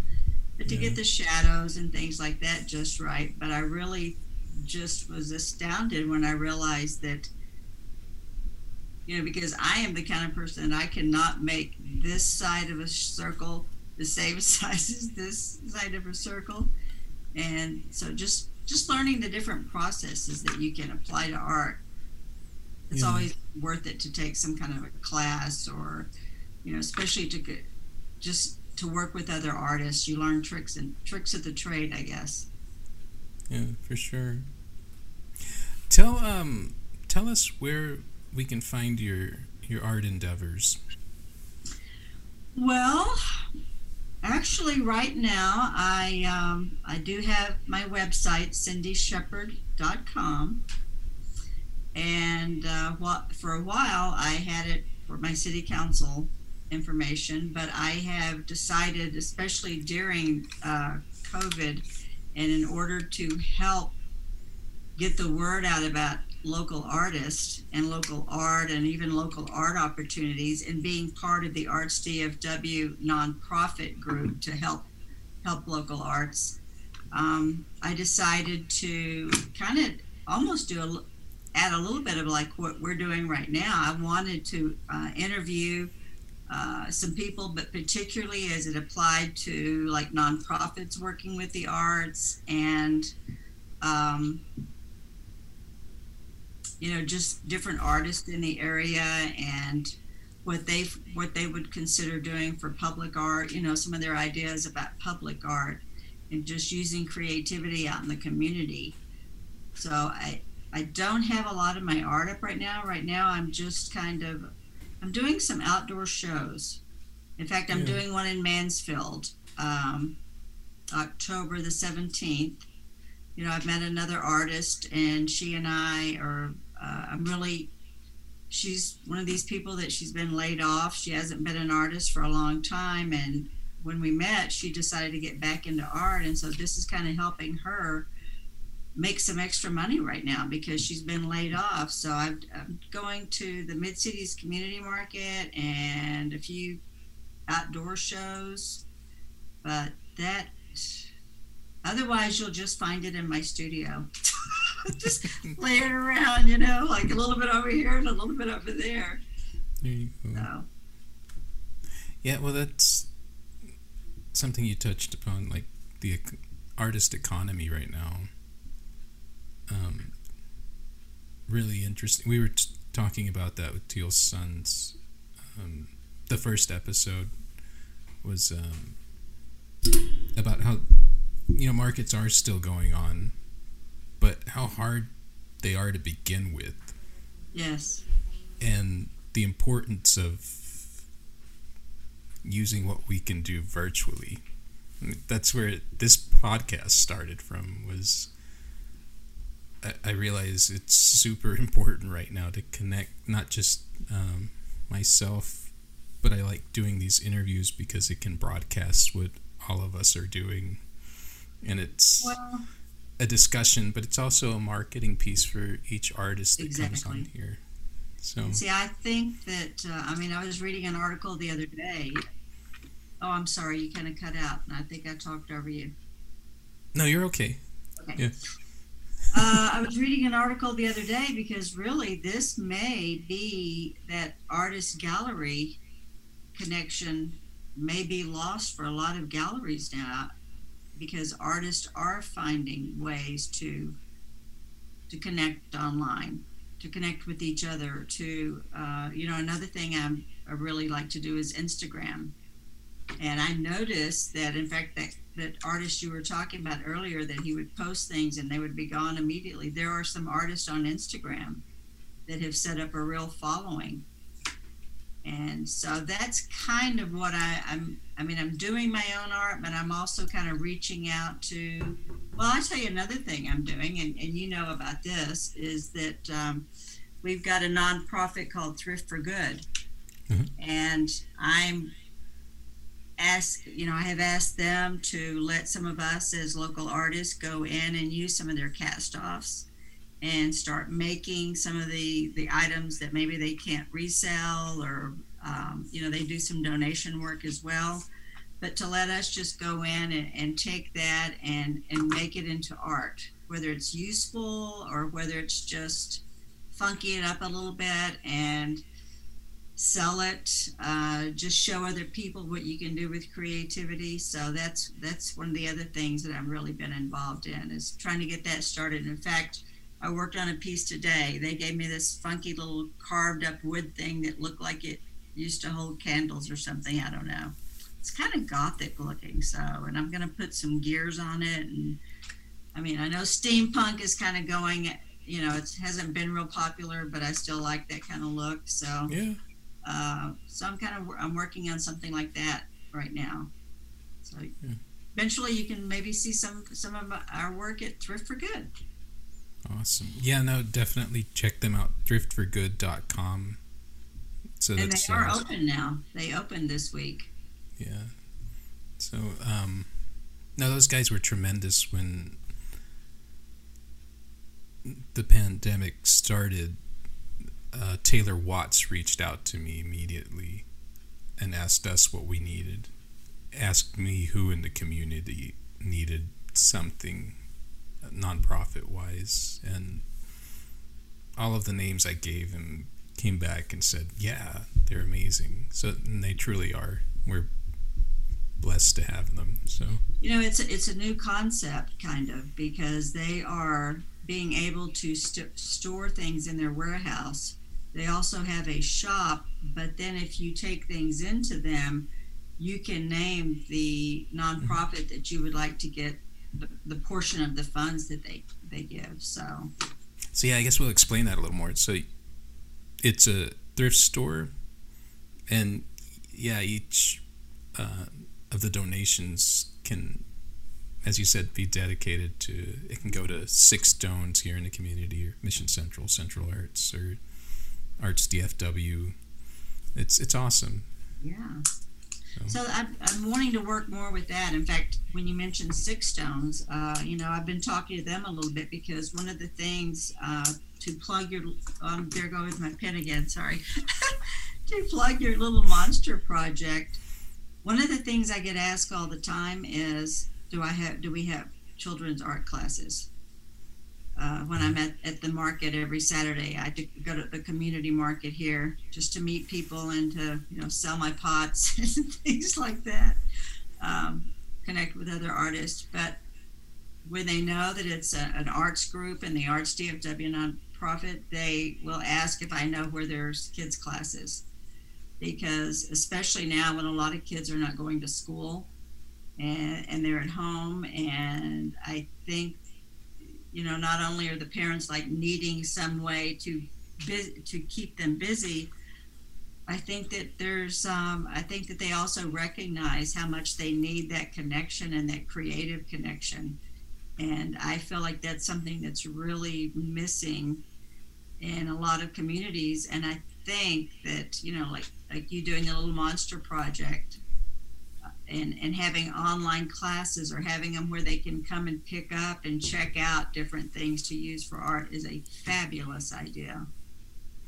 But to yeah. get the shadows and things like that just right. But I really just was astounded when I realized that you know, because I am the kind of person that I cannot make this side of a circle the same size as this side of a circle. And so just just learning the different processes that you can apply to art. It's yeah. always worth it to take some kind of a class or, you know, especially to get, just to work with other artists. You learn tricks and tricks of the trade, I guess. Yeah, for sure. Tell um tell us where we can find your your art endeavors? Well, actually, right now I um, I do have my website cindyshepherd.com, and uh, for a while I had it for my city council information, but I have decided, especially during uh, COVID, and in order to help get the word out about local artists and local art and even local art opportunities and being part of the Arts DFW nonprofit group to help help local arts. Um, I decided to kind of almost do a add a little bit of like what we're doing right now. I wanted to uh, interview uh, some people, but particularly as it applied to like nonprofits working with the arts and um, you know, just different artists in the area and what they what they would consider doing for public art. You know, some of their ideas about public art and just using creativity out in the community. So I I don't have a lot of my art up right now. Right now, I'm just kind of I'm doing some outdoor shows. In fact, I'm yeah. doing one in Mansfield, um, October the 17th. You know, I've met another artist, and she and I are uh, I'm really, she's one of these people that she's been laid off. She hasn't been an artist for a long time. And when we met, she decided to get back into art. And so this is kind of helping her make some extra money right now because she's been laid off. So i am going to the Mid Cities Community Market and a few outdoor shows. But that otherwise you'll just find it in my studio. just laying around, you know, like a little bit over here and a little bit over there. There you go. So Yeah, well, that's something you touched upon, like the artist economy right now. Um, really interesting. We were t- talking about that with Teal's sons. Um, the first episode was um, about how you know markets are still going on, but how hard they are to begin with yes. and the importance of using what we can do virtually. That's where this podcast started from. Was I, realize it's super important right now to connect not just um, myself, but I like doing these interviews because it can broadcast what all of us are doing, and it's Well, a discussion, but it's also a marketing piece for each artist that comes on here. So see, I think that uh, I mean, I was reading an article the other day. Oh, I'm sorry, you kind of cut out, and I think I talked over you. no, you're okay. Okay. Yeah. Uh, I was reading an article the other day because really this may be that artist gallery connection may be lost for a lot of galleries now because artists are finding ways to to connect online to connect with each other to uh, you know another thing I'm, i really like to do is instagram and i noticed that in fact that that artist you were talking about earlier that he would post things and they would be gone immediately. There are some artists on instagram that have set up a real following. And so that's kind of what I, I'm I mean I'm doing my own art but I'm also kind of reaching out to well I'll tell you another thing I'm doing and, and you know about this is that um, we've got a nonprofit called Thrift for Good. Mhm. and I'm ask you know I have asked them to let some of us as local artists go in and use some of their cast offs and start making some of the the items that maybe they can't resell or um, you know they do some donation work as well. But to let us just go in and, and take that and and make it into art whether it's useful or whether it's just funky it up a little bit and sell it uh, just show other people what you can do with creativity so that's that's one of the other things that i've really been involved in is trying to get that started in fact I worked on a piece today. They gave me this funky little carved up wood thing that looked like it used to hold candles or something. I don't know. It's kind of gothic looking. So, and I'm going to put some gears on it. And I mean, I know steampunk is kind of going, you know, it hasn't been real popular, but I still like that kind of look. So, Yeah. Uh, so I'm kind of, I'm working on something like that right now. So Yeah. eventually you can maybe see some, some of our work at Thrift for Good. Awesome. Yeah, no, definitely check them out. Thriftforgood.com. So And they are uh, open now. They opened this week. yeah. So um no, those guys were tremendous when the pandemic started. Uh, Taylor Watts reached out to me immediately and asked us what we needed. Asked me who in the community needed something nonprofit wise and all of the names I gave him came back and said, "Yeah, they're amazing." So and they truly are. We're blessed to have them. So You know, it's a, it's a new concept, kind of, because they are being able to st- store things in their warehouse. They also have a shop, but then if you take things into them, you can name the nonprofit that you would like to get the, the portion of the funds that they they give. So so yeah, I guess we'll explain that a little more. So it's a thrift store, and yeah, each uh, of the donations can, as you said, be dedicated to. It can go to Six Stones here in the community, or Mission Central, Central Arts, or Arts DFW. It's it's awesome. Yeah. So I'm, I'm wanting to work more with that. In fact, when you mentioned Six Stones, uh, you know, I've been talking to them a little bit because one of the things uh, to plug your, um, there goes my pen again, sorry, to plug your little monster project, one of the things I get asked all the time is, do I have, do we have children's art classes? Uh, when I'm at, at the market every Saturday, I go to the community market here just to meet people and to, you know, sell my pots and things like that. Um, connect with other artists, but when they know that it's a, an arts group and the Arts DFW nonprofit, they will ask if I know where there's kids classes, because especially now when a lot of kids are not going to school, and and they're at home, and I think, you know, not only are the parents like needing some way to to keep them busy, I think that there's, um, I think that they also recognize how much they need that connection and that creative connection. And I feel like that's something that's really missing in a lot of communities. And I think that, you know, like, like you doing the little monster project and, and having online classes or having them where they can come and pick up and check out different things to use for art is a fabulous idea.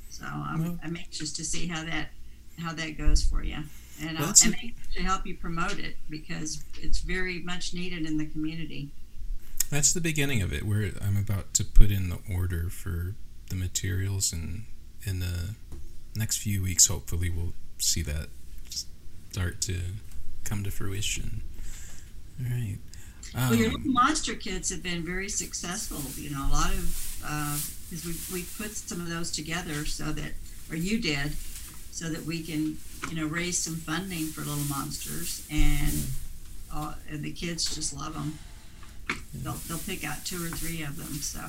So I'm, well, I'm anxious to see how that how that goes for you, and well, I'll and to help you promote it because it's very much needed in the community. That's the beginning of it. Where I'm about to put in the order for the materials, and in the next few weeks, hopefully, we'll see that start to come to fruition. All right. Um, well, your um, monster kits have been very successful. You know, a lot of because uh, we we put some of those together so that, or you did, so that we can you know raise some funding for Little Monsters, and, uh, and the kids just love them. They'll they'll pick out two or three of them. So.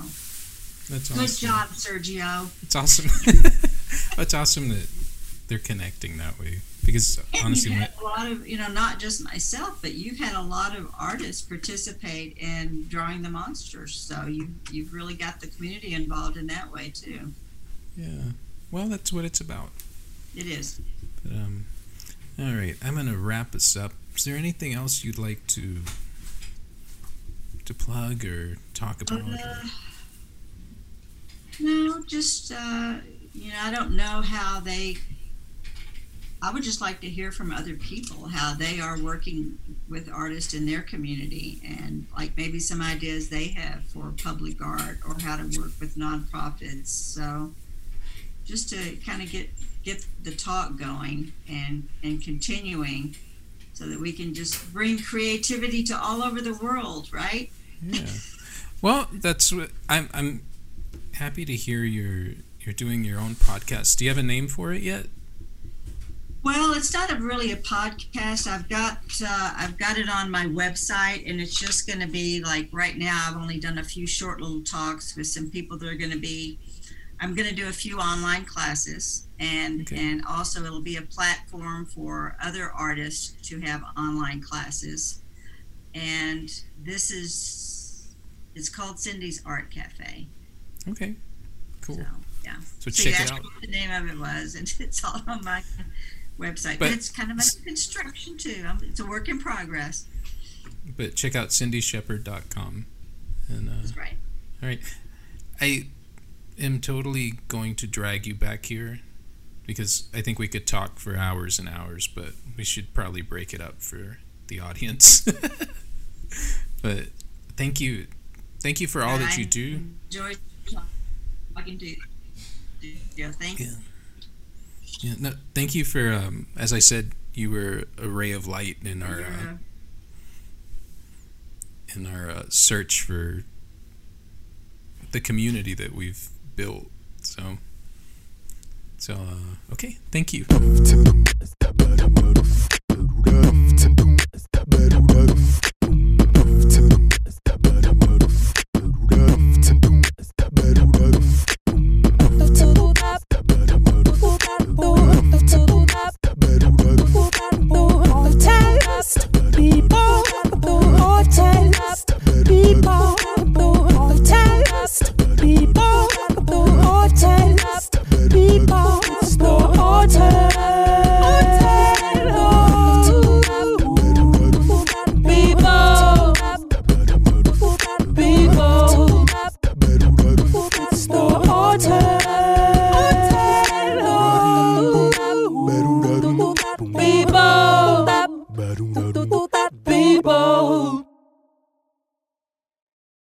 That's Good job, Sergio. It's awesome. That's awesome that they're connecting that way because and honestly, you've had a lot of you know not just myself, but you've had a lot of artists participate in drawing the monsters. So you you've really got the community involved in that way too. Yeah, well, that's what it's about. It is. But, um, all right, I'm gonna wrap this up. Is there anything else you'd like to to plug or talk about? Uh, no, just uh, you know, I don't know how they I would just like to hear from other people how they are working with artists in their community and like maybe some ideas they have for public art or how to work with nonprofits. So just to kind of get get the talk going and and continuing so that we can just bring creativity to all over the world, right? Yeah. Well, that's what I'm I'm happy to hear you're you're doing your own podcast. Do you have a name for it yet? Well, it's not a, really a podcast. I've got uh, I've got it on my website, and it's just going to be like right now. I've only done a few short little talks with some people that are going to be. I'm going to do a few online classes, and okay. and also it'll be a platform for other artists to have online classes. And this is it's called Cindy's Art Cafe. Okay, cool. So, yeah. So, so check it out. What the name of it was, and it's all on my website. But, but it's kind of like construction too. It's a work in progress. But check out cindyshepherd.com. And, uh, That's right. All right. I am totally going to drag you back here because I think we could talk for hours and hours, but we should probably break it up for the audience. but thank you. Thank you for all that you do. Enjoy talking to Yeah, thank you. Yeah. Yeah, no, thank you for, um, as I said, you were a ray of light in our uh, in our uh, search for the community that we've built. So, so uh, okay, thank you. Water